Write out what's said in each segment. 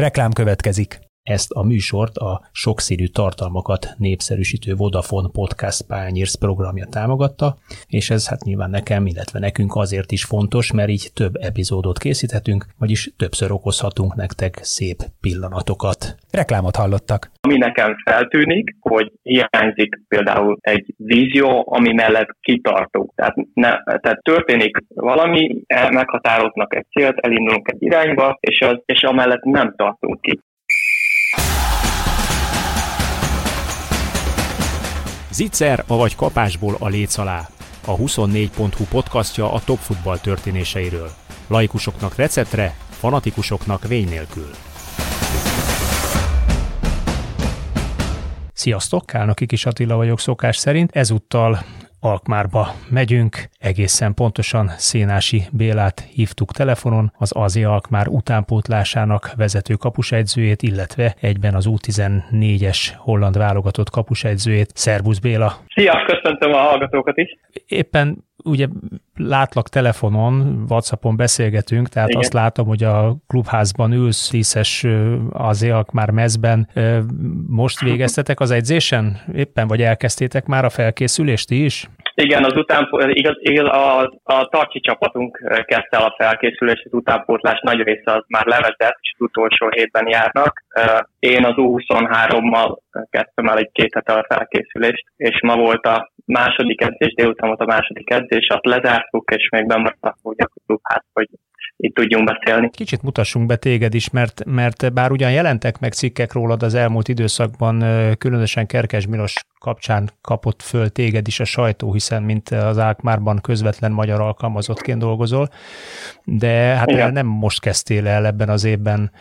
Reklám következik. Ezt a műsort a sokszínű tartalmakat népszerűsítő Vodafone Podcast Pányérsz programja támogatta, és ez hát nyilván nekem, illetve nekünk azért is fontos, mert így több epizódot készíthetünk, vagyis többször okozhatunk nektek szép pillanatokat. Reklámot hallottak. Ami nekem feltűnik, hogy hiányzik például egy vízió, ami mellett kitartunk. Tehát, ne, tehát történik valami, meghatároznak egy célt, elindulunk egy irányba, és, az, és amellett nem tartunk ki. Zicser, avagy kapásból a léc alá. A 24.hu podcastja a top futball történéseiről. Laikusoknak receptre, fanatikusoknak vény nélkül. Sziasztok, Kálnoki Kis Attila vagyok szokás szerint. Ezúttal Alkmárba megyünk, egészen pontosan Szénási Bélát hívtuk telefonon, az Azi Alkmár utánpótlásának vezető kapusegyzőjét, illetve egyben az U14-es holland válogatott kapusegyzőjét. Szerbusz Béla! Szia, köszöntöm a hallgatókat is! Éppen ugye látlak telefonon, Whatsappon beszélgetünk, tehát Igen. azt látom, hogy a klubházban ülsz, díszes az már mezben. Most végeztetek az edzésen? Éppen vagy elkezdtétek már a felkészülést is? Igen, az után, igaz, igaz a, a tartsi csapatunk kezdte el a felkészülést, az utánpótlás nagy része az már levezet, és az utolsó hétben járnak. Én az U23-mal kezdtem el egy két hete a felkészülést, és ma volt a második edzés, délután volt a második edzés, azt lezártuk, és még bemaradtak úgy a klubház, hogy itt tudjunk beszélni. Kicsit mutassunk be téged is, mert, mert bár ugyan jelentek meg cikkek rólad az elmúlt időszakban, különösen Kerkes Milos kapcsán kapott föl téged is a sajtó, hiszen mint az Ákmárban közvetlen magyar alkalmazottként dolgozol, de hát Igen. nem most kezdtél el ebben az évben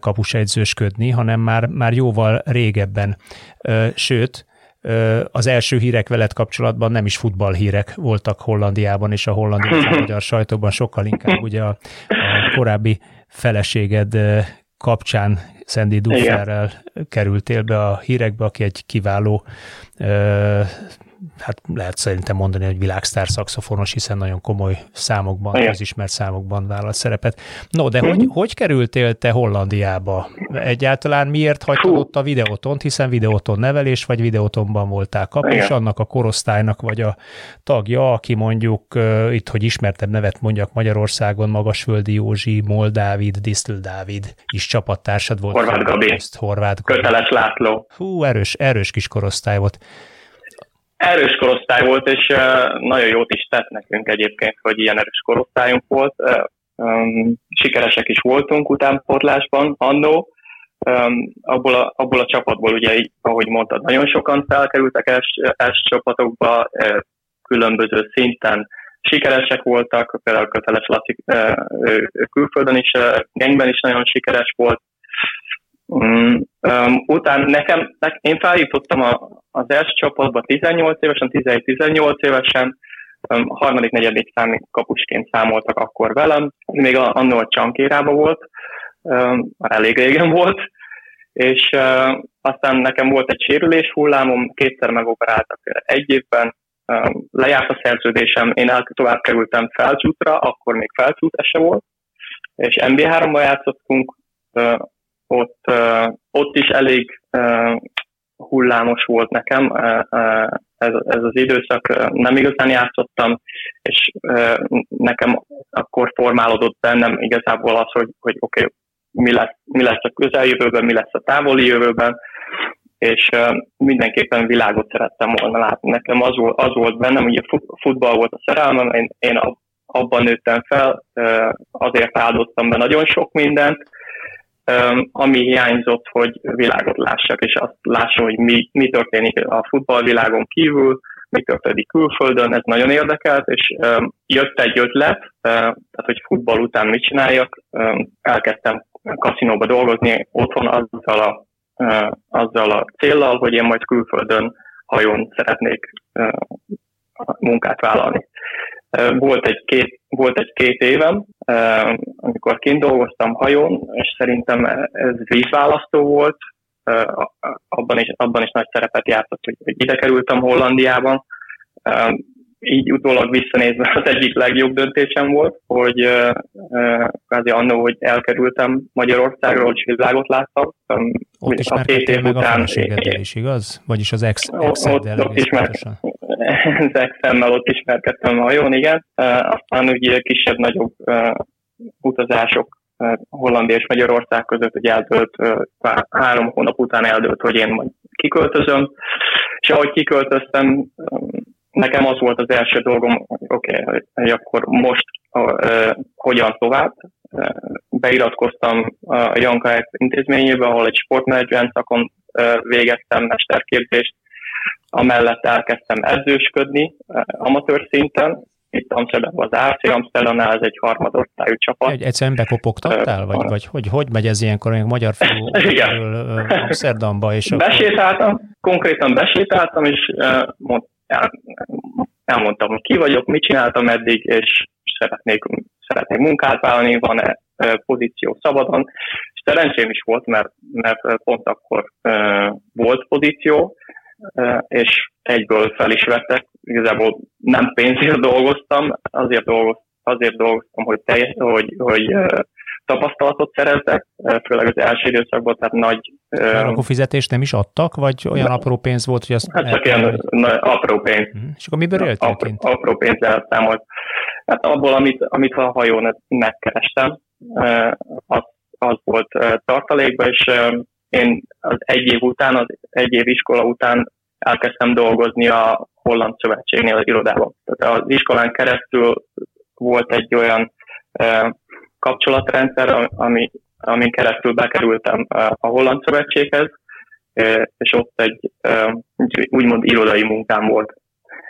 kapusegyzősködni, hanem már, már jóval régebben. Sőt, az első hírek veled kapcsolatban nem is futballhírek voltak Hollandiában és a holland a magyar sajtóban, sokkal inkább ugye a, a korábbi feleséged kapcsán Sandy Dufferrel kerültél be a hírekbe, aki egy kiváló hát lehet szerintem mondani, hogy világsztár szakszofonos, hiszen nagyon komoly számokban, Igen. közismert számokban vállalt szerepet. No, de hogy, hogy kerültél te Hollandiába? Egyáltalán miért hagytad ott a videótont, hiszen videóton nevelés, vagy videótonban voltál kap, és annak a korosztálynak vagy a tagja, aki mondjuk itt, hogy ismertebb nevet mondjak Magyarországon, Magasföldi Józsi, Moldávid, Disztl Dávid is csapattársad volt. Horváth Gabi. Horváth Gabi. Köteles László. Hú, erős, erős kis korosztály volt erős korosztály volt, és nagyon jót is tett nekünk egyébként, hogy ilyen erős korosztályunk volt. Sikeresek is voltunk utánportlásban annó. Abból a, abból a csapatból ugye, ahogy mondtad, nagyon sokan felkerültek első, első csapatokba, különböző szinten sikeresek voltak, például Köteles Laci külföldön is, gengben is nagyon sikeres volt, Um, utána nekem, én feljutottam a, az első csapatba 18 évesen, 17-18 évesen, um, harmadik, negyedik szám kapusként számoltak akkor velem, még a, annól a csankérába volt, um, elég régen volt, és uh, aztán nekem volt egy sérülés hullámom, kétszer megoperáltak egy évben, um, lejárt a szerződésem, én el, tovább kerültem felcsútra, akkor még felcsút se volt, és MB3-ban játszottunk, ott, ott is elég hullámos volt nekem ez, ez az időszak, nem igazán játszottam, és nekem akkor formálódott bennem igazából az, hogy, hogy oké, okay, mi lesz, mi lesz a közeljövőben, mi lesz a távoli jövőben, és mindenképpen világot szerettem volna látni. Nekem az volt, az volt bennem, ugye futball volt a szerelmem, én, én abban nőttem fel, azért áldoztam be nagyon sok mindent, ami hiányzott, hogy világot lássak, és azt lássam, hogy mi, mi történik a futballvilágon kívül, mi történik külföldön, ez nagyon érdekelt, és jött egy ötlet, tehát hogy futball után mit csináljak, elkezdtem kaszinóba dolgozni otthon azzal a, azzal a céllal, hogy én majd külföldön hajón szeretnék munkát vállalni. Volt egy két, volt egy két évem, amikor kint dolgoztam hajón, és szerintem ez vízválasztó volt, abban is, abban is nagy szerepet játszott, hogy ide kerültem Hollandiában. így utólag visszanézve az egyik legjobb döntésem volt, hogy kvázi annó, hogy elkerültem Magyarországról, és világot láttam. Ott ismerkedtél meg után, a feleségeddel is, igaz? Vagyis az ex exeddel ott, ott ismer, az exemmel ott ismerkedtem a hajón, igen. Aztán ugye kisebb-nagyobb utazások Hollandia és Magyarország között, hogy eldőlt, három hónap után eldőlt, hogy én majd kiköltözöm, és ahogy kiköltöztem, nekem az volt az első dolgom, hogy oké, okay, hogy akkor most hogyan tovább. Beiratkoztam a Janka intézményébe, ahol egy sportmenedzsment szakon végeztem mesterképzést, amellett elkezdtem edzősködni uh, amatőr szinten, itt Amsterdamban az AC Amsterdamnál, ez egy harmadosztályú csapat. Egy, egyszerűen bekopogtattál, uh, vagy, vagy hogy, hogy megy ez ilyenkor, hogy magyar fiú Amsterdamba? És besétáltam, akkor... konkrétan besétáltam, és mond, el, elmondtam, hogy ki vagyok, mit csináltam eddig, és szeretnék, szeretnék munkát vállalni, van-e pozíció szabadon. És szerencsém is volt, mert, mert pont akkor volt pozíció, és egyből fel is vettek. Igazából nem pénzért dolgoztam, azért, dolgoz, azért dolgoztam, hogy, teljes, hogy, hogy tapasztalatot szereztek, főleg az első időszakban, tehát nagy... Már akkor fizetést nem is adtak, vagy olyan ne, apró pénz volt, hogy azt... Hát csak ilyen hogy... apró pénz. Uh-huh. És akkor miből éltél apró, apró pénz elszámolt. Hát abból, amit, amit a hajón megkerestem, az, az volt tartalékban, és én az egy év után, az egy év iskola után elkezdtem dolgozni a Holland Szövetségnél az irodában. Tehát az iskolán keresztül volt egy olyan kapcsolatrendszer, ami, amin keresztül bekerültem a Holland Szövetséghez, és ott egy úgymond irodai munkám volt.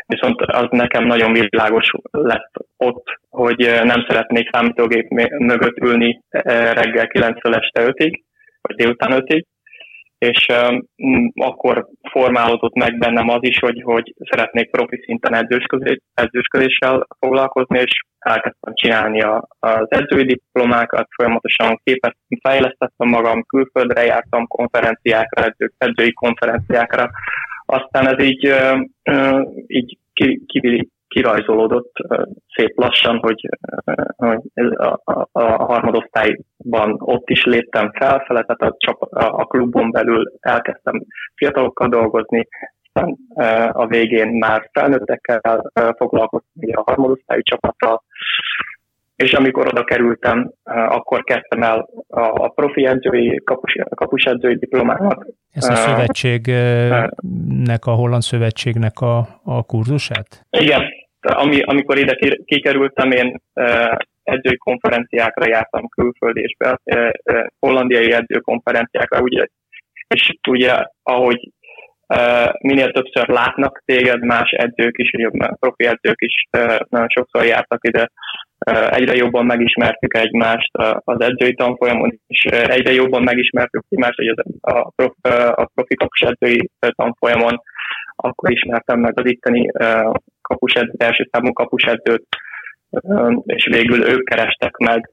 Viszont az nekem nagyon világos lett ott, hogy nem szeretnék számítógép mögött ülni reggel 9-től este 5-ig, vagy délután 5-ig, és um, akkor formálódott meg bennem az is, hogy, hogy szeretnék profi szinten edzősködés, edzősködéssel foglalkozni, és elkezdtem csinálni a, az edzői diplomákat, folyamatosan képeztem, fejlesztettem magam, külföldre jártam konferenciákra, edző, edzői konferenciákra, aztán ez így, így kirajzolódott szép lassan, hogy, hogy a, a, a harmadosztályban ott is léptem felfele, tehát a, csap, a klubon belül elkezdtem fiatalokkal dolgozni, aztán a végén már felnőttekkel foglalkozni a harmadosztályú csapattal, és amikor oda kerültem, akkor kezdtem el a profi edzői, kapus, kapus edzői diplomámat. Ez a szövetségnek, a holland szövetségnek a, a kurzusát? Igen, ami, amikor ide kikerültem, én edzői konferenciákra jártam külföldésbe, hollandiai edzőkonferenciákra, ugye, és ugye, ahogy minél többször látnak téged más edzők is, ugye profi edzők is nagyon sokszor jártak ide, egyre jobban megismertük egymást az edzői tanfolyamon, és egyre jobban megismertük egymást hogy a, profi, a profi edzői tanfolyamon, akkor ismertem meg az itteni kapusedzőt, első számú kapusedzőt, és végül ők kerestek meg,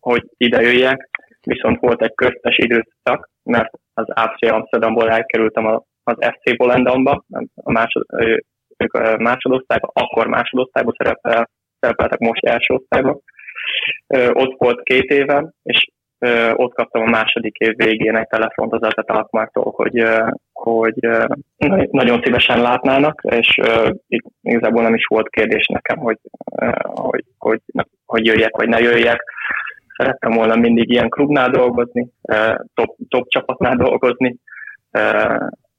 hogy ide jöjjek, viszont volt egy köztes időszak, mert az AFC Amsterdamból elkerültem az FC Bolendamba, a másod, ők másodosztályban, akkor másodosztályban szerepel, szerepeltek most első osztályban. Ott volt két éve, és ott kaptam a második év végén egy telefont az Etet Alkmártól, hogy, hogy nagyon szívesen látnának, és igazából nem is volt kérdés nekem, hogy, hogy, hogy, hogy jöjjek vagy ne jöjjek. Szerettem volna mindig ilyen klubnál dolgozni, top, top csapatnál dolgozni.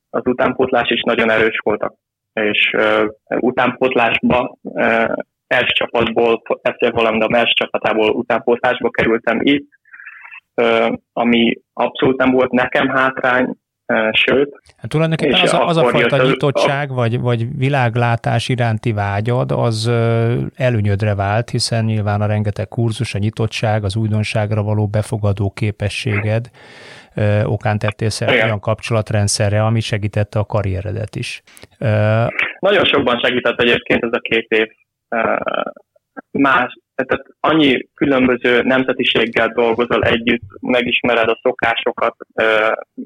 Az utánpótlás is nagyon erős voltak, és utánpótlásba első csapatból, FC Volendam első csapatából utánpótlásba kerültem itt, ami abszolút nem volt nekem hátrány, sőt. Hát tulajdonképpen az, a, az a fajta nyitottság, a... vagy, vagy világlátás iránti vágyad, az előnyödre vált, hiszen nyilván a rengeteg kurzus, a nyitottság, az újdonságra való befogadó képességed okán tettél szert olyan kapcsolatrendszerre, ami segítette a karrieredet is. Nagyon sokban segített egyébként ez a két év más, tehát annyi különböző nemzetiséggel dolgozol együtt, megismered a szokásokat,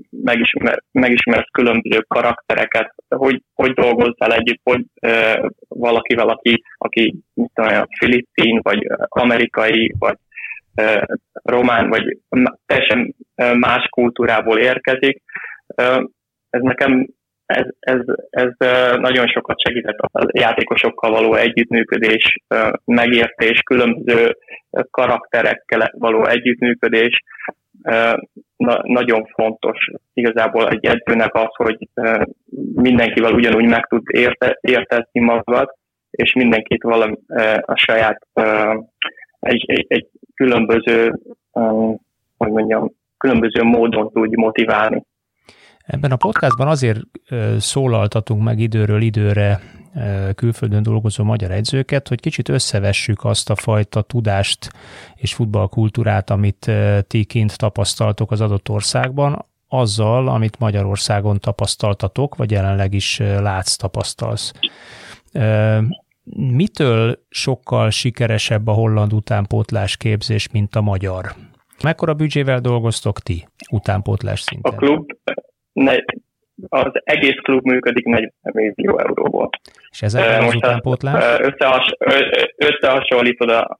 megismer, megismered különböző karaktereket, hogy, hogy dolgozzál együtt, hogy valakivel, aki, aki mit tudom, filippin, vagy amerikai, vagy román, vagy teljesen más kultúrából érkezik. Ez nekem ez, ez, ez nagyon sokat segített a játékosokkal való együttműködés, megértés, különböző karakterekkel való együttműködés. Na, nagyon fontos igazából egy edzőnek az, hogy mindenkivel ugyanúgy meg tud érte, értetni magad, és mindenkit valami a saját egy, egy, egy különböző, hogy mondjam, különböző módon tudj motiválni. Ebben a podcastban azért szólaltatunk meg időről időre külföldön dolgozó magyar edzőket, hogy kicsit összevessük azt a fajta tudást és futballkultúrát, amit ti kint tapasztaltok az adott országban, azzal, amit Magyarországon tapasztaltatok, vagy jelenleg is látsz, tapasztalsz. Mitől sokkal sikeresebb a holland utánpótlás képzés, mint a magyar? Mekkora büdzsével dolgoztok ti utánpótlás szinten? A klub az egész klub működik 40 millió euróból. És ez az utánpótlás? Összehas, összehasonlítod a,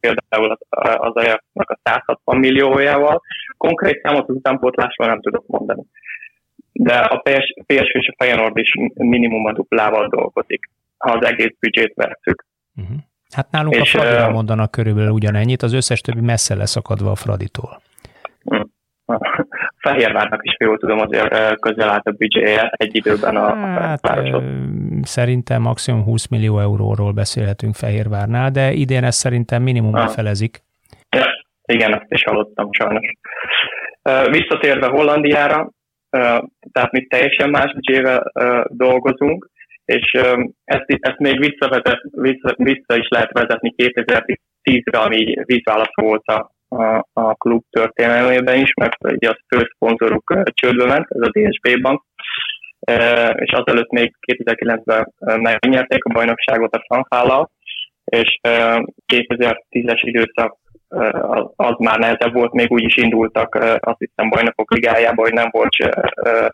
például az, Ajaxnak a 160 milliójával. Konkrét számot az utánpótlásról nem tudok mondani. De a PS, PSV és a Feyenoord is minimum a duplával dolgozik, ha az egész büdzsét veszük. Uh-huh. Hát nálunk és, a Fradira mondanak körülbelül ugyanennyit, az összes többi messze leszakadva a Fraditól. Fehérvárnak is, jól tudom, azért közel állt a büdzséje egy időben a hát, városot. Szerintem maximum 20 millió euróról beszélhetünk Fehérvárnál, de idén ez szerintem minimum ah. felezik. Ja, igen, ezt is hallottam sajnos. Visszatérve Hollandiára, tehát mi teljesen más büdzsével dolgozunk, és ezt, ezt még visszavezet, vissza, vissza is lehet vezetni 2010-re, ami vízválasz volt a a, a klub történelmében is, mert ugye a fő szponzoruk csődbe ment, ez a DSB Bank, és azelőtt még 2009-ben megnyerték a bajnokságot a Sanhállal, és 2010-es időszak az már nehezebb volt, még úgy is indultak, azt hiszem bajnokok ligájába, hogy nem volt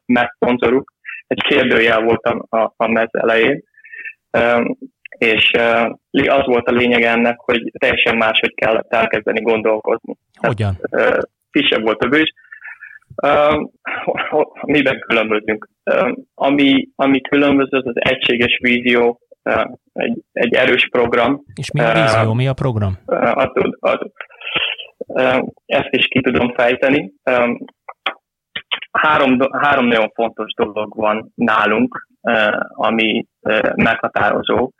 MES szponzoruk. Egy kérdőjel volt a, a, MES elején, és az volt a lényeg ennek, hogy teljesen máshogy kellett elkezdeni gondolkozni. Hogyan? Tehát, kisebb volt a bős. Miben különbözünk? Ami, ami különböző, az az egységes vízió, egy, egy erős program. És mi a vízió, mi a program? Ad, ad, ezt is ki tudom fejteni. Három, három nagyon fontos dolog van nálunk, ami meghatározó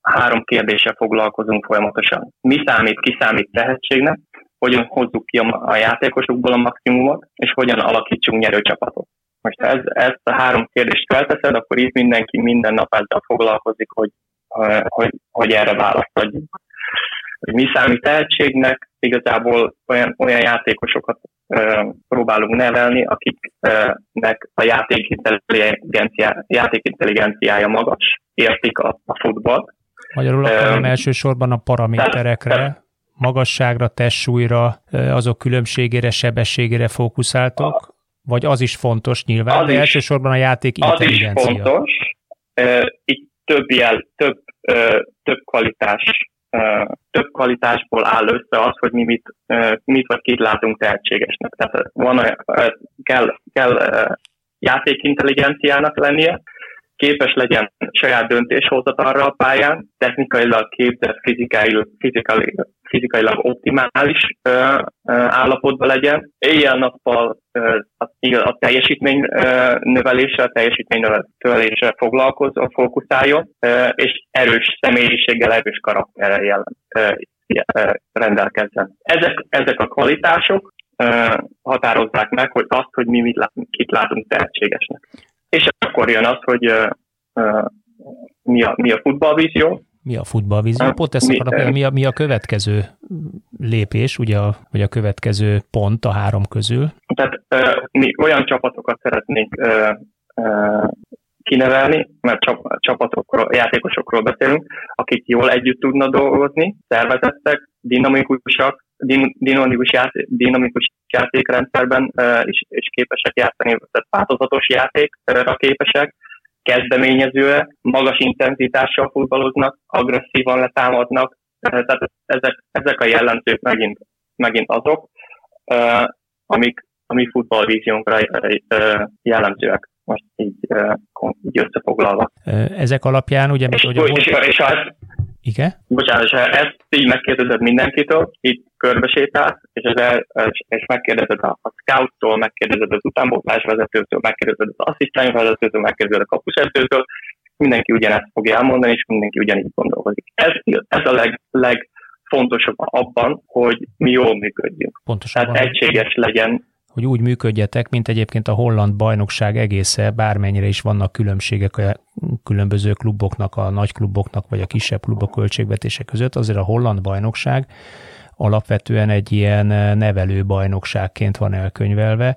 három kérdéssel foglalkozunk folyamatosan. Mi számít, ki számít tehetségnek, hogyan hozzuk ki a, játékosokból a maximumot, és hogyan alakítsunk nyerő csapatot. Most ha ez, ezt a három kérdést felteszed, akkor itt mindenki minden nap ezzel foglalkozik, hogy, hogy, hogy erre választ adjunk. Hogy mi számít tehetségnek, igazából olyan, olyan játékosokat próbálunk nevelni, akiknek a játékintelligenciá, játékintelligenciája magas, értik a, a futballt, Magyarul akkor nem elsősorban a paraméterekre, magasságra, testsúlyra, azok különbségére, sebességére fókuszáltok, vagy az is fontos nyilván, az de is, elsősorban a játék intelligencia. Az is fontos. Itt több jel, több, több kvalitás több kvalitásból áll össze az, hogy mi mit, mit vagy kit látunk tehetségesnek. Tehát van, kell, kell játékintelligenciának lennie, képes legyen saját döntéshozatalra a pályán, technikailag képzett, fizikailag, fizikailag, optimális állapotban legyen, éjjel-nappal a, teljesítmény ö, növelésre, a teljesítmény növelésre foglalkozó, fókuszáljon, és erős személyiséggel, erős karakterrel jelen, rendelkezzen. Ezek, ezek a kvalitások határozzák meg, hogy azt, hogy mi mit látunk, kit látunk tehetségesnek. És akkor jön az, hogy mi, a, mi a futballvízió. Mi a futballvízió? Pont ezt mi, akarok, mi, a, mi a következő lépés, ugye a, vagy a következő pont a három közül? Tehát uh, mi olyan csapatokat szeretnénk uh, uh, kinevelni, mert csapatokról, játékosokról beszélünk, akik jól együtt tudnak dolgozni, szervezettek, dinamikusak, dinamikus, játék, dinamikus játékrendszerben is, is képesek játszani, tehát változatos játékra képesek, kezdeményezőek, magas intenzitással futballoznak, agresszívan letámadnak, tehát ezek, ezek a jellemzők megint, megint azok, amik a mi futballvíziónkra jellemzőek most így, így összefoglalva. Ezek alapján ugye... És, hogy és, és az, igen? Bocsánat, és ezt így megkérdezed mindenkitől, itt körbesétálsz, és, ez, és megkérdezed a, a scouttól, megkérdezed az utánbótlás vezetőtől, megkérdezed az asszisztáns vezetőtől, megkérdezed a kapusedzőtől, mindenki ugyanezt fogja elmondani, és mindenki ugyanígy gondolkozik. Ez, ez a leg, legfontosabb abban, hogy mi jól működjünk. Pontosan. Tehát egységes legyen hogy úgy működjetek, mint egyébként a holland bajnokság egésze, bármennyire is vannak különbségek a különböző kluboknak, a nagy kluboknak, vagy a kisebb klubok költségvetése között, azért a holland bajnokság alapvetően egy ilyen nevelő bajnokságként van elkönyvelve.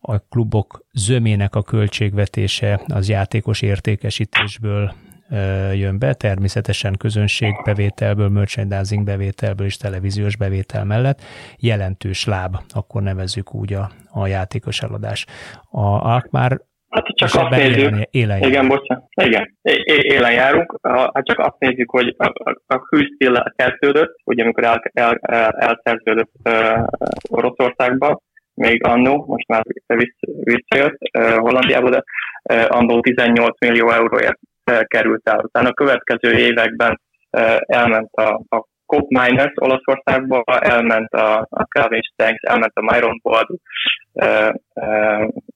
A klubok zömének a költségvetése az játékos értékesítésből jön be, természetesen közönségbevételből, merchandising bevételből és televíziós bevétel mellett jelentős láb, akkor nevezzük úgy a, a játékos eladás. A Alkmaar Hát csak azt nézzük, élen, élen igen, bocsánat, igen, élen járunk, hát csak azt nézzük, hogy a, a, a hűstíl kezdődött, ugye amikor el, el, el, elszerződött uh, Oroszországba, még annó, most már vissz, visszajött uh, Hollandiába, de uh, annó 18 millió euróért került el. Utána a következő években elment a, a Cop Miners Olaszországba, elment a, a Calvin Stanks, elment a Myron Bold,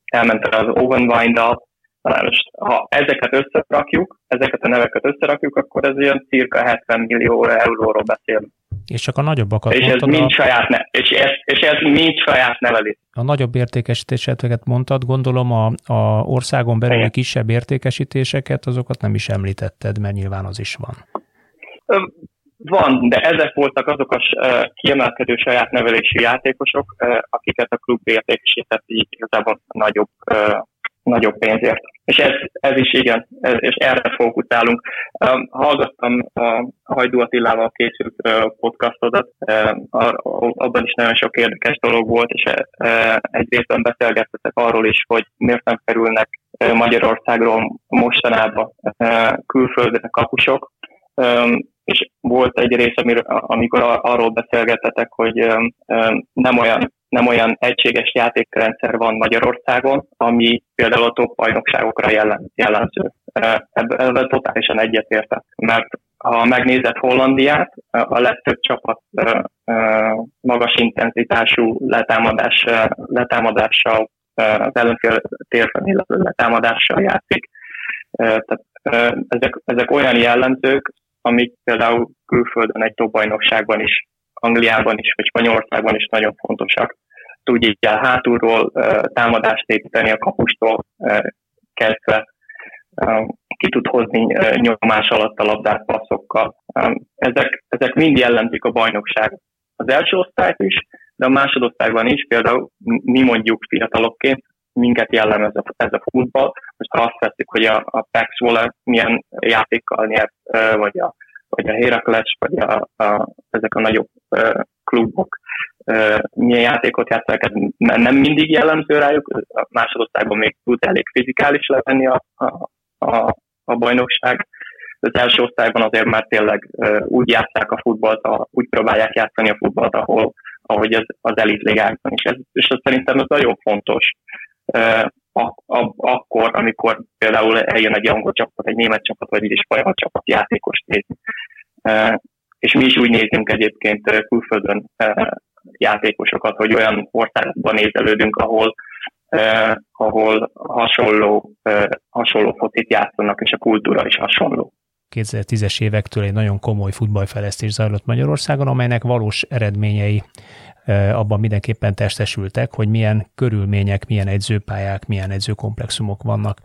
elment az Owen Windal. Most, ha ezeket összerakjuk, ezeket a neveket összerakjuk, akkor ez ilyen cirka 70 millió euróról beszélünk. És csak a nagyobbakat és ez, mind a... saját ne, és, ez, és ez mind saját nevelés. A nagyobb értékesítéseteket mondtad, gondolom a, a országon belül kisebb értékesítéseket, azokat nem is említetted, mert nyilván az is van. Van, de ezek voltak azok a kiemelkedő saját nevelésű játékosok, akiket a klub értékesített így igazából nagyobb nagyobb pénzért. És ez, ez is igen, ez, és erre fókuszálunk. Um, hallgattam a Hajdú Attilával készült uh, podcastodat, uh, abban is nagyon sok érdekes dolog volt, és uh, egy részben beszélgettetek arról is, hogy miért nem kerülnek uh, Magyarországról mostanában uh, külföldre kapusok, um, és volt egy rész, amikor arról beszélgettetek, hogy nem olyan nem olyan egységes játékrendszer van Magyarországon, ami például a top bajnokságokra jellemző. Ebben totálisan egyetértek, mert ha megnézed Hollandiát, a legtöbb csapat magas intenzitású letámadás, letámadással, az ellenfél térfelé letámadással játszik. Tehát ezek, ezek olyan jellemzők, amik például külföldön egy top bajnokságban is Angliában is, vagy Spanyolországban is nagyon fontosak tudja hátulról támadást építeni a kapustól kezdve, ki tud hozni nyomás alatt a labdát passzokkal. Ezek, ezek mind jellemzik a bajnokság. Az első osztályt is, de a másodosztályban is, például mi mondjuk fiatalokként, minket jellemez ez a futball. Most ha azt veszik, hogy a, a Pax milyen játékkal nyert, vagy a, vagy a Heracles, vagy a, a, ezek a nagyobb klubok milyen játékot ez nem mindig jellemző rájuk, másodosztályban még tud elég fizikális lenni a, a, a, a bajnokság. Az első osztályban azért már tényleg úgy játszák a futballt, a, úgy próbálják játszani a futballt, ahol, ahogy ez az elitligákban is. Ez, és ez szerintem ez nagyon fontos. A, a, akkor, amikor például eljön egy angol csapat, egy német csapat, vagy egy spanyol csapat játékos nézni. És mi is úgy nézünk egyébként külföldön játékosokat, hogy olyan országokban nézelődünk, ahol, eh, ahol hasonló, eh, hasonló focit játszanak, és a kultúra is hasonló. 2010-es évektől egy nagyon komoly futballfejlesztés zajlott Magyarországon, amelynek valós eredményei abban mindenképpen testesültek, hogy milyen körülmények, milyen edzőpályák, milyen edzőkomplexumok vannak.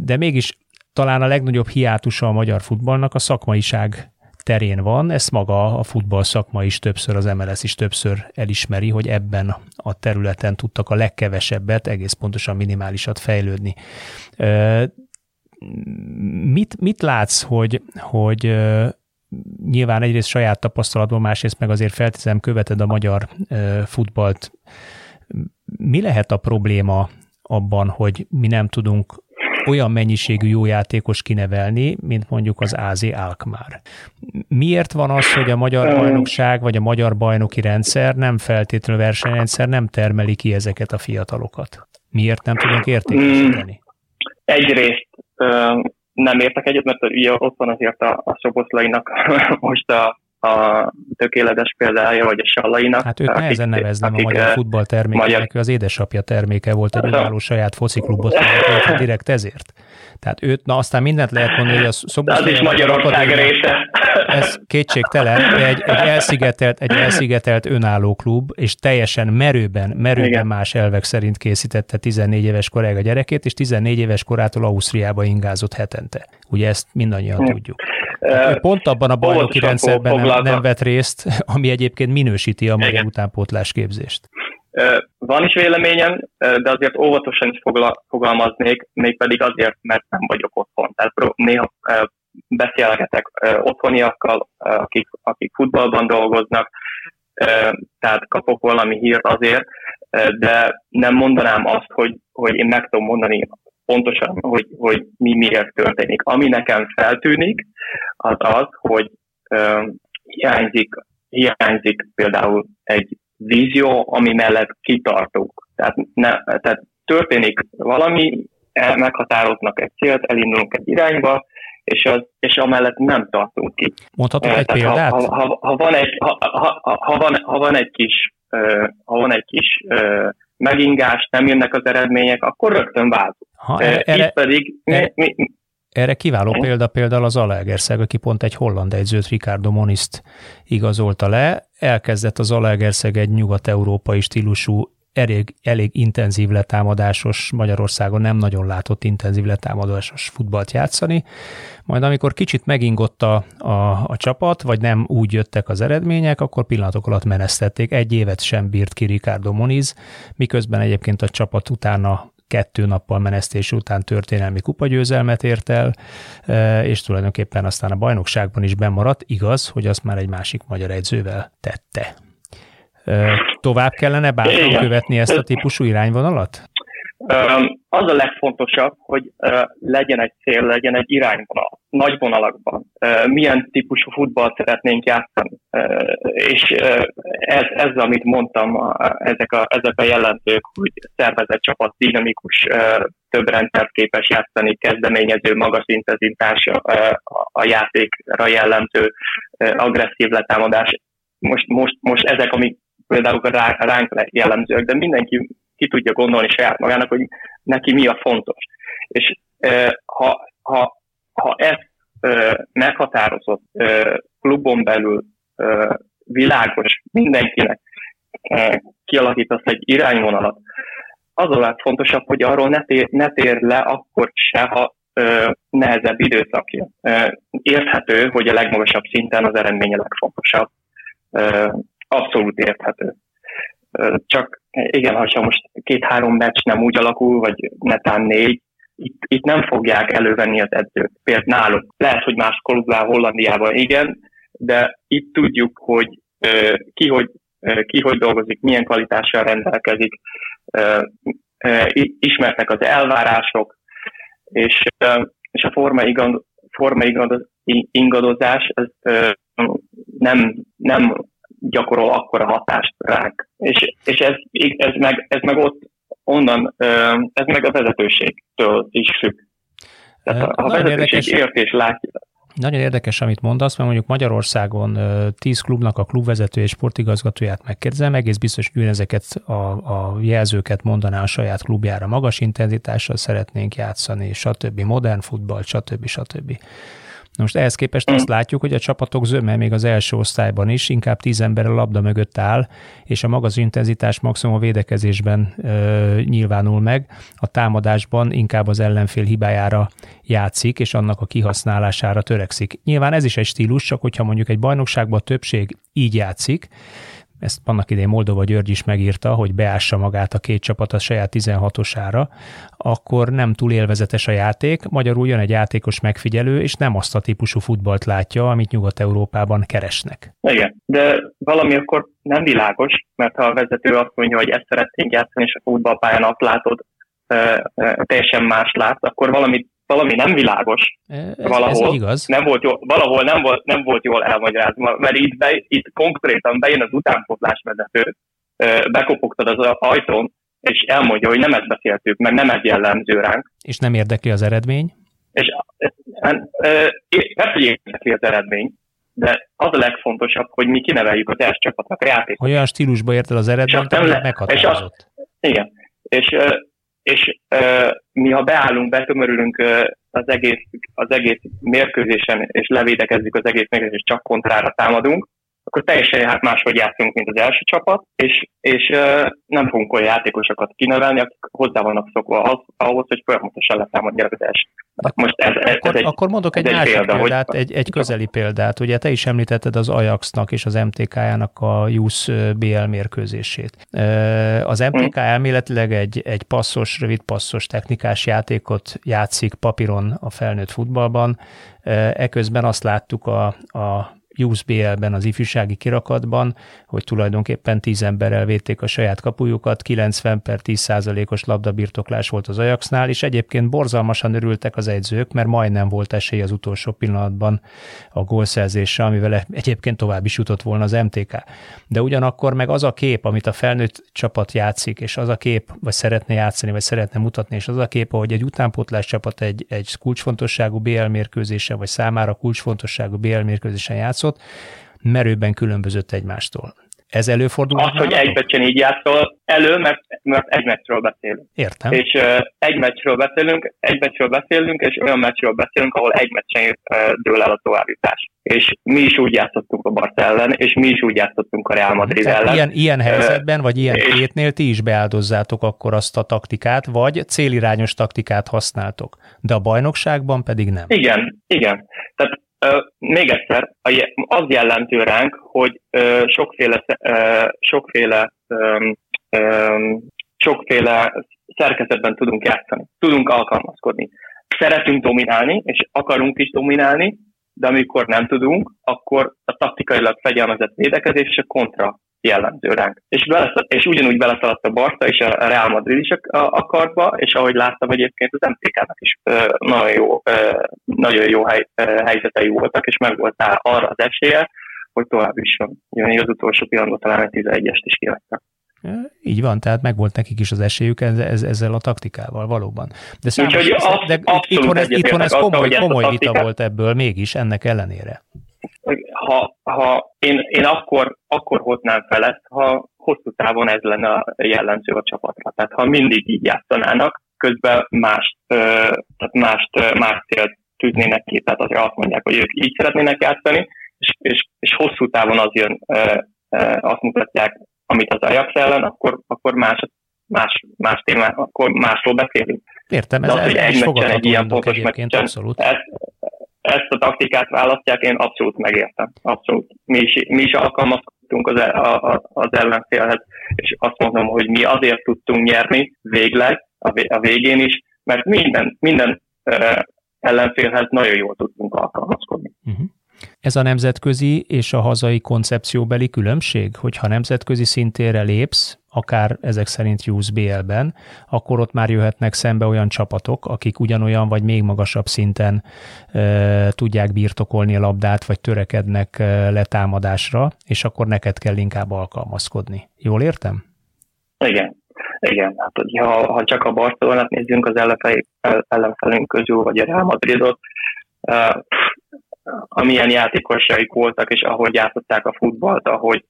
De mégis talán a legnagyobb hiátusa a magyar futballnak a szakmaiság terén van, ezt maga a futball szakma is többször, az MLS is többször elismeri, hogy ebben a területen tudtak a legkevesebbet, egész pontosan minimálisat fejlődni. Mit, mit látsz, hogy, hogy nyilván egyrészt saját tapasztalatban, másrészt meg azért feltétlenül követed a magyar futballt. Mi lehet a probléma abban, hogy mi nem tudunk olyan mennyiségű jó játékos kinevelni, mint mondjuk az AZ Alkmaar. Miért van az, hogy a magyar bajnokság vagy a magyar bajnoki rendszer nem feltétlenül versenyrendszer nem termeli ki ezeket a fiatalokat? Miért nem tudunk értékesíteni? Hmm. Egyrészt nem értek egyet, mert ugye ott van azért a, a Szoboszlainak most a, a tökéletes példája, vagy a Sallainak. Hát őt nehezen nevezném a magyar futballtermékének, magyar... az édesapja terméke volt egy önálló saját fociklubot, direkt ezért. Tehát őt, na aztán mindent lehet mondani, hogy a Szoboszlai... Az is Magyarország része. Ez kétségtelen, egy, egy, elszigetelt, egy elszigetelt önálló klub, és teljesen merőben, merőben Igen. más elvek szerint készítette 14 éves koráig a gyerekét, és 14 éves korától Ausztriába ingázott hetente. Ugye ezt mindannyian Igen. tudjuk. Hát pont abban a bajnoki rendszerben nem, nem vett részt, ami egyébként minősíti a magyar Igen. utánpótlás képzést. Van is véleményem, de azért óvatosan is fogalmaznék, mégpedig azért, mert nem vagyok otthon. Tehát néha beszélgetek otthoniakkal, akik, akik futballban dolgoznak, tehát kapok valami hírt azért, de nem mondanám azt, hogy, hogy én meg tudom mondani pontosan, hogy, hogy mi miért történik. Ami nekem feltűnik, az az, hogy hiányzik, hiányzik például egy vízió, ami mellett kitartunk. Tehát, ne, tehát történik valami, meghatároznak egy célt, elindulunk egy irányba, és, az, és amellett nem tartunk ki. Mondhatok egy Tehát példát? Ha, ha, ha, van egy, ha, ha, ha, van, ha van egy kis, ha van egy kis megingás, nem jönnek az eredmények, akkor rögtön váltunk. Ha, erre, Itt pedig erre, mi, mi, erre kiváló hm? példa például az Alegerszeg, aki pont egy holland egyzőt, Ricardo Moniszt igazolta le. Elkezdett az Alegerszeg egy nyugat-európai stílusú elég, elég intenzív letámadásos, Magyarországon nem nagyon látott intenzív letámadásos futballt játszani. Majd amikor kicsit megingott a, a, a csapat, vagy nem úgy jöttek az eredmények, akkor pillanatok alatt menesztették. Egy évet sem bírt ki Ricardo Moniz, miközben egyébként a csapat utána kettő nappal menesztés után történelmi kupagyőzelmet ért el, e, és tulajdonképpen aztán a bajnokságban is bemaradt, igaz, hogy azt már egy másik magyar egyzővel tette. Tovább kellene bátran követni ezt a típusú irányvonalat? Az a legfontosabb, hogy legyen egy cél, legyen egy irányvonal, nagy vonalakban. Milyen típusú futballt szeretnénk játszani. És ez, ez amit mondtam, ezek a, ezek a jellemzők, hogy szervezett csapat, dinamikus, több rendszert képes játszani, kezdeményező, magas intenzitás a játékra jellemző, agresszív letámadás. Most, most, most ezek, amik például rá, ránk jellemzőek, de mindenki ki tudja gondolni saját magának, hogy neki mi a fontos. És ha, ha, ha ezt meghatározott klubon belül világos mindenkinek kialakítasz egy irányvonalat, az a legfontosabb, hogy arról ne tér, ne tér le akkor se, ha ö, nehezebb időszakja. Ö, érthető, hogy a legmagasabb szinten az eredmény a legfontosabb. Abszolút érthető. Csak igen, ha most két-három meccs nem úgy alakul, vagy netán négy, itt, itt nem fogják elővenni az edzőt. Például náluk. Lehet, hogy más klubnál, Hollandiában igen, de itt tudjuk, hogy ki, hogy, ki hogy dolgozik, milyen kvalitással rendelkezik, ismertek az elvárások, és, és a forma, igaz, forma ingadozás ez nem, nem gyakorol akkora hatást ránk. És, és ez, ez, meg, ez meg ott onnan, ez meg a vezetőségtől is függ. Tehát a, a vezetőség érdekes, ért és látja. Nagyon érdekes, amit mondasz, mert mondjuk Magyarországon tíz klubnak a klubvezető és sportigazgatóját megkérdezem, egész biztos, hogy ezeket a, a jelzőket mondaná a saját klubjára. Magas intenzitással szeretnénk játszani, stb. Modern futball, stb. stb. Most ehhez képest azt látjuk, hogy a csapatok zöme még az első osztályban is inkább tíz ember a labda mögött áll, és a maga az intenzitás maximum a védekezésben ö, nyilvánul meg, a támadásban inkább az ellenfél hibájára játszik, és annak a kihasználására törekszik. Nyilván ez is egy stílus, csak hogyha mondjuk egy bajnokságban a többség így játszik, ezt annak idején Moldova György is megírta, hogy beássa magát a két csapat a saját 16-osára, akkor nem túl élvezetes a játék, magyarul jön egy játékos megfigyelő, és nem azt a típusú futballt látja, amit Nyugat-Európában keresnek. Igen, de valami akkor nem világos, mert ha a vezető azt mondja, hogy ezt szeretnénk játszani, és a futballpályán azt látod, teljesen más látsz, akkor valami, valami nem világos. Ez, valahol, ez igaz. Nem volt jól, valahol nem volt, nem volt jól elmagyarázva, mert itt, be, itt konkrétan bejön az utánpótlás vezető, bekopogtad az ajtón, és elmondja, hogy nem ezt beszéltük, meg nem ez jellemző ránk. És nem érdekli az eredmény? És persze, hogy érdekli az eredmény, de az a legfontosabb, hogy mi kineveljük az első csapatnak a játékot. Olyan stílusba érted az eredményt, amit meghatározott. És az, igen, és és uh, mi ha beállunk, betömörülünk uh, az, egész, az egész mérkőzésen, és levédekezzük az egész mérkőzésen, és csak kontrára támadunk, akkor teljesen hát máshogy játszunk, mint az első csapat, és, és nem fogunk olyan játékosokat kinevelni, akik hozzá vannak szokva az, ahhoz, hogy folyamatosan letámadják az első. Most ez, ez, akkor, ez egy, akkor mondok egy, egy másik példa, példát, hogy... egy, egy közeli példát. Ugye te is említetted az Ajaxnak és az MTK-jának a Jusz BL mérkőzését. Az MTK hmm. elméletileg egy, egy passzos, rövid passzos technikás játékot játszik papíron a felnőtt futballban, eközben azt láttuk a, a Youth BL-ben, az ifjúsági kirakatban, hogy tulajdonképpen 10 emberrel védték a saját kapujukat, 90 per 10 százalékos labdabirtoklás volt az Ajaxnál, és egyébként borzalmasan örültek az egyzők, mert majdnem volt esély az utolsó pillanatban a gólszerzésre, amivel egyébként tovább is jutott volna az MTK. De ugyanakkor meg az a kép, amit a felnőtt csapat játszik, és az a kép, vagy szeretne játszani, vagy szeretne mutatni, és az a kép, hogy egy utánpótlás csapat egy, egy kulcsfontosságú BL mérkőzésen, vagy számára kulcsfontosságú BL mérkőzésen játszott, játszott, merőben különbözött egymástól. Ez előfordul? Az, hogy egy meccsen így játszol, elő, mert, mert egy meccsről beszélünk. Értem. És uh, egy meccsről beszélünk, egy meccsről beszélünk, és olyan meccsről beszélünk, ahol egy meccsen uh, dől el a továbbjutás. És mi is úgy játszottunk a Barca ellen, és mi is úgy játszottunk a Real Madrid Tehát ellen. Ilyen, ilyen helyzetben, vagy ilyen és... hétnél ti is beáldozzátok akkor azt a taktikát, vagy célirányos taktikát használtok, de a bajnokságban pedig nem. Igen, igen. Tehát még egyszer, az jellemző ránk, hogy sokféle, sokféle, sokféle szerkezetben tudunk játszani, tudunk alkalmazkodni. Szeretünk dominálni, és akarunk is dominálni, de amikor nem tudunk, akkor a taktikailag fegyelmezett védekezés és a kontra jellemző ránk. És, beleszal, és ugyanúgy beleszaladt a Barca és a Real Madrid is a, a, a kartba, és ahogy láttam egyébként az MTK-nak is nagyon jó, nagyon jó hely, helyzetei voltak, és meg volt arra az esélye, hogy tovább is jön. az utolsó pillanatban talán egy 11-est is kivettek. Így van, tehát megvolt nekik is az esélyük ez, ezzel a taktikával, valóban. De, számos, Úgyhogy de itthon ez, itthon ez komoly, komoly vita volt ebből mégis ennek ellenére ha, ha én, én akkor, akkor hoznám fel ezt, ha hosszú távon ez lenne a jellemző a csapatra. Tehát ha mindig így játszanának, közben más, tehát mást, más célt tűznének ki, tehát azért azt mondják, hogy ők így szeretnének játszani, és, és, és hosszú távon az jön, azt mutatják, amit az Ajax ellen, akkor, akkor más, más, más témá, akkor másról beszélünk. Értem, ez, De az, hogy egy meccsen egy ilyen pontos meccsen, abszolút. Ez, ezt a taktikát választják, én abszolút megértem. Abszolút. Mi is, mi is alkalmazkodtunk az, e- a, a, az ellenfélhez, és azt mondom, hogy mi azért tudtunk nyerni végleg, a végén is, mert minden, minden ellenfélhez nagyon jól tudtunk alkalmazkodni. Uh-huh. Ez a nemzetközi és a hazai koncepcióbeli különbség, hogyha nemzetközi szintére lépsz, akár ezek szerint Youth BL-ben, akkor ott már jöhetnek szembe olyan csapatok, akik ugyanolyan vagy még magasabb szinten e, tudják birtokolni a labdát, vagy törekednek e, letámadásra, és akkor neked kell inkább alkalmazkodni. Jól értem? Igen. Igen, hát ha, ha csak a Barcelonát nézzünk az ellenfelünk közül, vagy a Real Madridot, uh, amilyen játékosaik voltak, és ahogy játszották a futballt, ahogy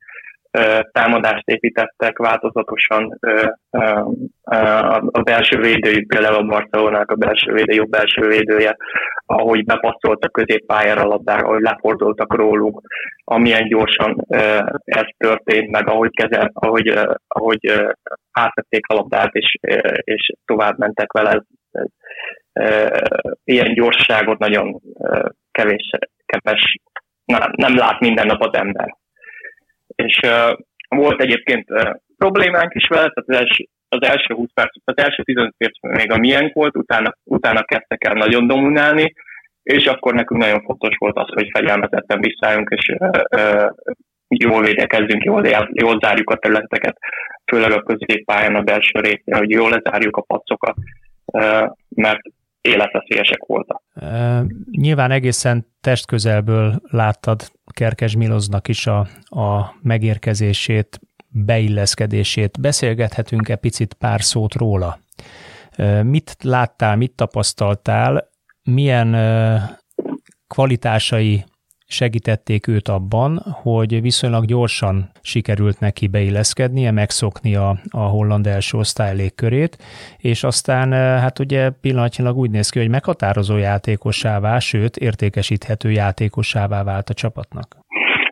támadást építettek változatosan a belső védőjük, például a Barcelonának a belső védő, jobb belső védője, ahogy bepasszoltak középpályára labdára, ahogy lefordultak róluk, amilyen gyorsan ez történt, meg ahogy, kezel, ahogy, ahogy átvették a labdát, és, és tovább mentek vele. Ilyen gyorságot nagyon kevés, kevés nem, nem lát minden nap az ember és Volt egyébként problémánk is vele, tehát az első, az első 20 perc, az első 15 perc még a miénk volt, utána, utána kezdtek el nagyon dominálni, és akkor nekünk nagyon fontos volt az, hogy fegyelmezetten visszálljunk, és jól védekezzünk, jól, jól zárjuk a területeket, főleg a középpályán a belső részén, hogy jól lezárjuk a pacokat, mert életveszélyesek voltak. E, nyilván egészen testközelből láttad Kerkes Miloznak is a, a megérkezését, beilleszkedését. Beszélgethetünk-e picit pár szót róla? E, mit láttál, mit tapasztaltál, milyen e, kvalitásai segítették őt abban, hogy viszonylag gyorsan sikerült neki beilleszkednie, megszokni a, a holland első osztály légkörét, és aztán eh, hát ugye pillanatnyilag úgy néz ki, hogy meghatározó játékossá sőt értékesíthető játékossá vált a csapatnak.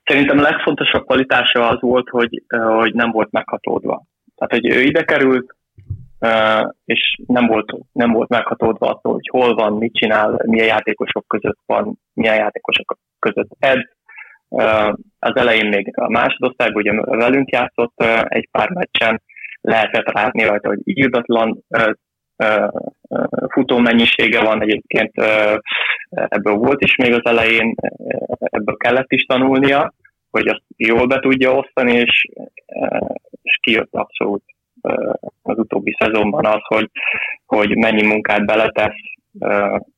Szerintem a legfontosabb kvalitása az volt, hogy, eh, hogy nem volt meghatódva. Tehát, hogy ő ide került, és nem volt, nem volt meghatódva attól, hogy hol van, mit csinál, milyen játékosok között van, milyen játékosok között ed. Az elején még a másodosztályban ugye velünk játszott egy pár meccsen, lehetett látni rajta, hogy írdatlan futó mennyisége van egyébként, ebből volt is még az elején, ebből kellett is tanulnia, hogy azt jól be tudja osztani, és, és kijött abszolút az utóbbi szezonban az, hogy, hogy mennyi munkát beletesz,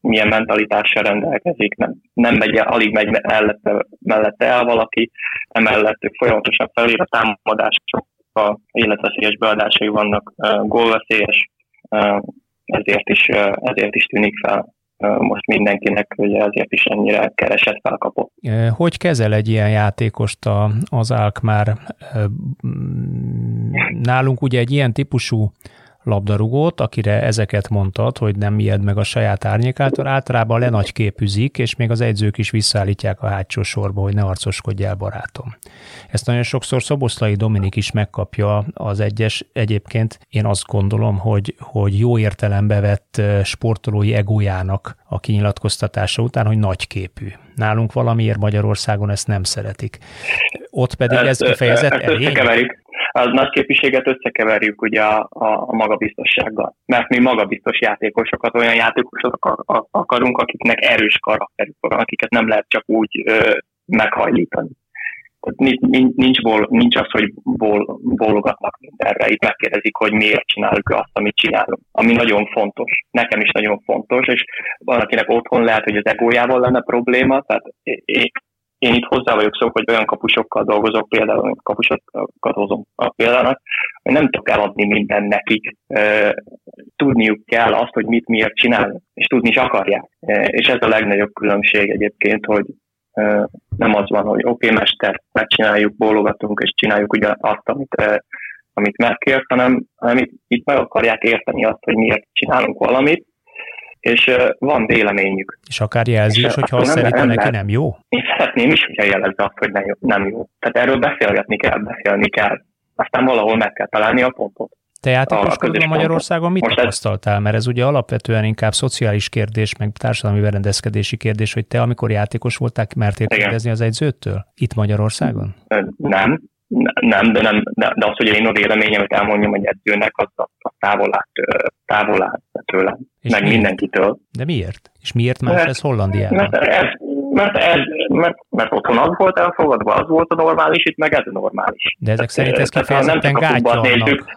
milyen mentalitással rendelkezik, nem, nem megy, alig megy mellette, mellette el valaki, emellett folyamatosan felír a támadások, a életveszélyes beadásai vannak, gólveszélyes, ezért is, ezért is tűnik fel most mindenkinek, hogy ezért is ennyire keresett felkapott. Hogy kezel egy ilyen játékost az Alkmár? Nálunk ugye egy ilyen típusú labdarúgót, akire ezeket mondtad, hogy nem ijed meg a saját árnyékától, általában lenagyképűzik, és még az edzők is visszaállítják a hátsó sorba, hogy ne arcoskodjál barátom. Ezt nagyon sokszor Szoboszlai Dominik is megkapja az egyes. Egyébként én azt gondolom, hogy, hogy jó értelembe vett sportolói egójának a kinyilatkoztatása után, hogy nagyképű. Nálunk valamiért Magyarországon ezt nem szeretik. Ott pedig ez kifejezett erény az nagy képviséget összekeverjük ugye a, a, a magabiztossággal. Mert mi magabiztos játékosokat, olyan játékosokat akarunk, akiknek erős karakterük van, akiket nem lehet csak úgy ö, meghajlítani. Nincs, nincs, ból, nincs az, hogy ból, bólogatnak mindenre. Itt megkérdezik, hogy miért csináljuk azt, amit csinálunk. Ami nagyon fontos. Nekem is nagyon fontos, és van, akinek otthon lehet, hogy az egójával lenne probléma, tehát én itt hozzá vagyok szó, hogy olyan kapusokkal dolgozok, például kapusokat hozom a példának, hogy nem tudok eladni minden nekik. Tudniuk kell azt, hogy mit miért csinálnak, és tudni is akarják. És ez a legnagyobb különbség egyébként, hogy nem az van, hogy oké, okay, mester, megcsináljuk, bólogatunk, és csináljuk ugye azt, amit, amit megkért, hanem, hanem itt meg akarják érteni azt, hogy miért csinálunk valamit, és van véleményük. És akár jelzi is, hogyha azt szerint neki nem jó? Én szeretném is, hogyha jelezze azt, hogy nem jó. Tehát erről beszélgetni kell, beszélni kell. Aztán valahol meg kell találni a pontot. Te játékoskodban Magyarországon mit tapasztaltál? Mert ez ugye alapvetően inkább szociális kérdés, meg társadalmi berendezkedési kérdés, hogy te amikor játékos voltál, mertél kérdezni az egyzőtől? Itt Magyarországon? Nem, nem, de, nem, de, de az, hogy én a véleményemet elmondjam egy edzőnek, az, az távol állt, távol állt tőlem, És meg miért? mindenkitől. De miért? És miért más mert, ez Hollandiában? Mert ez, mert, ez, mert, mert otthon az volt elfogadva, az volt a normális, itt meg ez a normális. De ezek szerint ez kifejezetten gátja annak.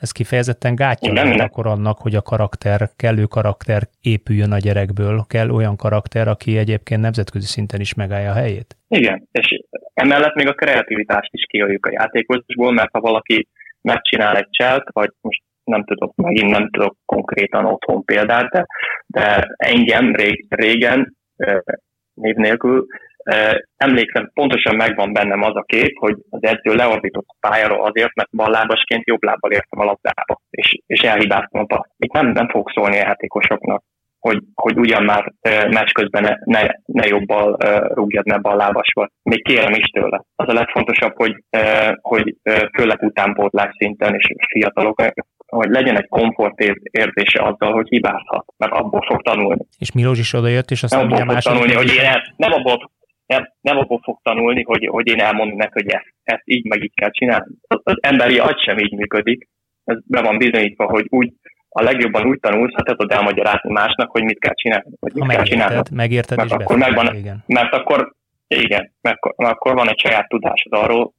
Ez kifejezetten gátja Igen, akkor annak, hogy a karakter, kellő karakter épüljön a gyerekből, kell olyan karakter, aki egyébként nemzetközi szinten is megállja a helyét. Igen, és emellett még a kreativitást is kiadjuk a játékosból, mert ha valaki megcsinál egy cselt, vagy most nem tudok, megint nem tudok konkrétan otthon példát, de, de engem rég, régen név nélkül Emlékszem, pontosan megvan bennem az a kép, hogy az edző leordított a pályáról azért, mert ballábasként jobb lábbal értem a labdába, és, és elhibáztam a paszt. Itt nem, nem fog szólni a játékosoknak, hogy, hogy ugyan már meccs közben ne, ne, ne jobbal rúgjad, ne ballábas vagy. Még kérem is tőle. Az a legfontosabb, hogy, hogy főleg utánpótlás szinten és fiatalok hogy legyen egy komfort érzése azzal, hogy hibázhat, mert abból fog tanulni. És Milos is odajött, és aztán nem abból fog tanulni, hogy én nem abból nem, nem abból fog tanulni, hogy, hogy én elmondom neki, hogy ezt, ezt így meg így kell csinálni. Az, emberi agy sem így működik. Ez be van bizonyítva, hogy úgy a legjobban úgy tanulsz, ha tudod elmagyarázni másnak, hogy mit kell csinálni. Hogy mit ha kell megérted, csinálni. megérted Mert és akkor befogad, megvan, igen. mert akkor igen, mert akkor van egy saját tudásod arról,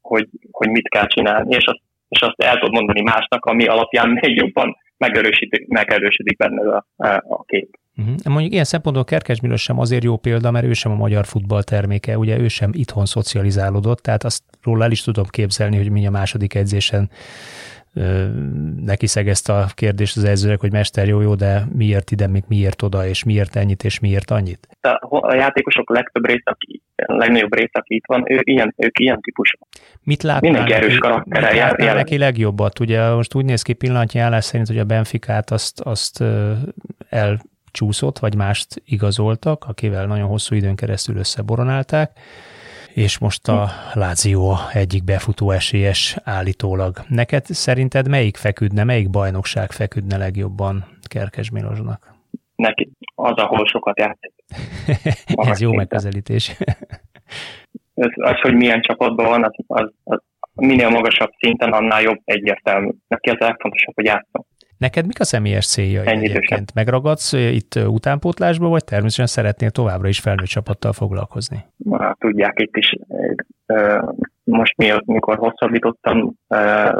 hogy, hogy mit kell csinálni, és azt, és azt el tudod mondani másnak, ami alapján még jobban megerősítik, megerősödik benned a, a kép. Uh-huh. Mondjuk ilyen szempontból Kerkes Milos sem azért jó példa, mert ő sem a magyar futball terméke, ugye ő sem itthon szocializálódott, tehát azt róla el is tudom képzelni, hogy mi a második edzésen neki szegezte a kérdést az edzőnek, hogy mester jó, jó, de miért ide, még miért oda, és miért ennyit, és miért annyit? A játékosok legtöbb része, aki, a legnagyobb része, aki itt van, ő ilyen, ők ilyen típusok. Mit látnál Mindenki erős karakterrel mit látnál neki legjobbat? Ugye most úgy néz ki pillanatnyi állás szerint, hogy a Benficát azt, azt elcsúszott, vagy mást igazoltak, akivel nagyon hosszú időn keresztül összeboronálták és most a Lazio egyik befutó esélyes állítólag. Neked szerinted melyik feküdne, melyik bajnokság feküdne legjobban Kerkes Milosnak? Neki az, ahol sokat játszik. Ez jó megközelítés. az, az, hogy milyen csapatban van, az, az, az minél magasabb szinten, annál jobb egyértelmű. Neki az legfontosabb, hogy játszom. Neked mik a személyes célja egyébként? Megragadsz itt utánpótlásba, vagy természetesen szeretnél továbbra is felnőtt csapattal foglalkozni? Na, tudják itt is. Most mi, mikor hosszabbítottam,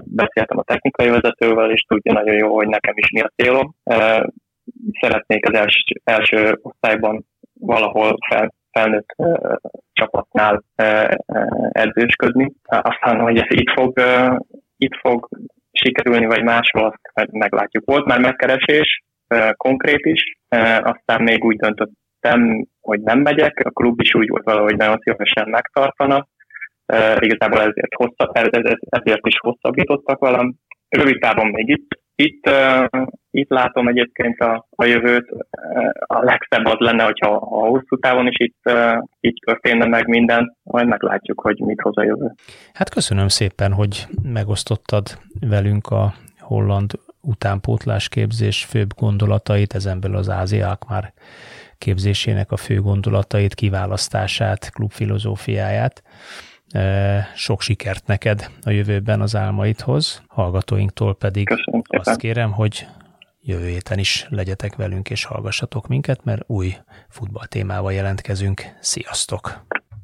beszéltem a technikai vezetővel, és tudja nagyon jó, hogy nekem is mi a célom. Szeretnék az első, első osztályban valahol fel, felnőtt csapatnál edzősködni. Aztán, hogy ez itt fog, itt fog sikerülni, vagy máshol, azt meglátjuk. Volt már megkeresés, konkrét is, aztán még úgy döntöttem, hogy nem megyek, a klub is úgy volt valahogy nagyon szívesen megtartana, igazából ezért, hosszabb, ezért is hosszabbítottak velem. Rövid távon még itt, itt, uh, itt látom egyébként a, a jövőt. A legszebb az lenne, hogyha a hosszú távon is itt, uh, itt történne meg minden, majd meglátjuk, hogy mit hoz a jövő. Hát köszönöm szépen, hogy megosztottad velünk a holland utánpótlás képzés főbb gondolatait, ezen belül az áziák már képzésének a fő gondolatait, kiválasztását, klubfilozófiáját. Sok sikert neked a jövőben az álmaidhoz, hallgatóinktól pedig azt kérem, hogy jövő héten is legyetek velünk és hallgassatok minket, mert új futball témával jelentkezünk. Sziasztok!